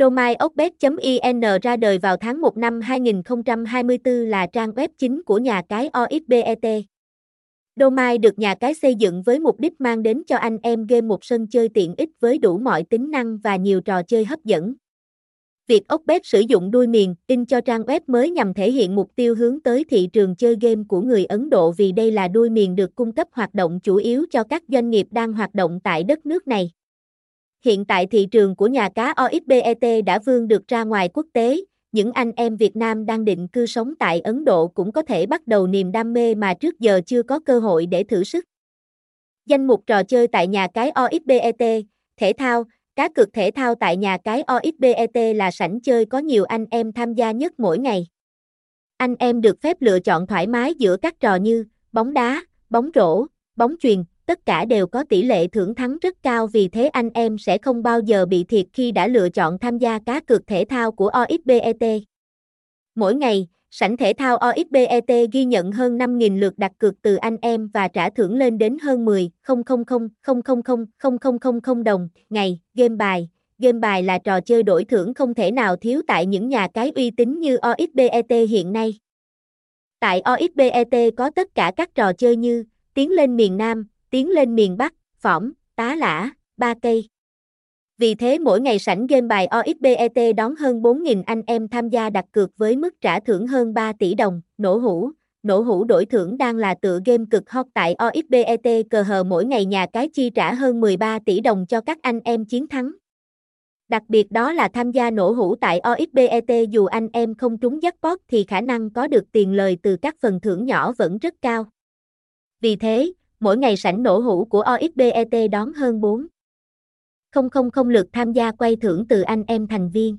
Domain Oxbet.in ra đời vào tháng 1 năm 2024 là trang web chính của nhà cái OXBET. Domain được nhà cái xây dựng với mục đích mang đến cho anh em game một sân chơi tiện ích với đủ mọi tính năng và nhiều trò chơi hấp dẫn. Việc Oxbet sử dụng đuôi miền, in cho trang web mới nhằm thể hiện mục tiêu hướng tới thị trường chơi game của người Ấn Độ vì đây là đuôi miền được cung cấp hoạt động chủ yếu cho các doanh nghiệp đang hoạt động tại đất nước này. Hiện tại thị trường của nhà cá OXBET đã vươn được ra ngoài quốc tế, những anh em Việt Nam đang định cư sống tại Ấn Độ cũng có thể bắt đầu niềm đam mê mà trước giờ chưa có cơ hội để thử sức. Danh mục trò chơi tại nhà cái OXBET, thể thao, cá cược thể thao tại nhà cái OXBET là sảnh chơi có nhiều anh em tham gia nhất mỗi ngày. Anh em được phép lựa chọn thoải mái giữa các trò như bóng đá, bóng rổ, bóng chuyền, tất cả đều có tỷ lệ thưởng thắng rất cao vì thế anh em sẽ không bao giờ bị thiệt khi đã lựa chọn tham gia cá cược thể thao của OXBET. Mỗi ngày, sảnh thể thao OXBET ghi nhận hơn 5.000 lượt đặt cược từ anh em và trả thưởng lên đến hơn 10 000 đồng ngày. Game bài Game bài là trò chơi đổi thưởng không thể nào thiếu tại những nhà cái uy tín như OXBET hiện nay. Tại OXBET có tất cả các trò chơi như Tiến lên miền Nam, tiến lên miền Bắc, phỏng, tá lả, ba cây. Vì thế mỗi ngày sảnh game bài OXBET đón hơn 4.000 anh em tham gia đặt cược với mức trả thưởng hơn 3 tỷ đồng, nổ hũ. Nổ hũ đổi thưởng đang là tựa game cực hot tại OXBET cờ hờ mỗi ngày nhà cái chi trả hơn 13 tỷ đồng cho các anh em chiến thắng. Đặc biệt đó là tham gia nổ hũ tại OXBET dù anh em không trúng jackpot thì khả năng có được tiền lời từ các phần thưởng nhỏ vẫn rất cao. Vì thế, mỗi ngày sảnh nổ hũ của OXBET đón hơn 4. 000 lượt tham gia quay thưởng từ anh em thành viên.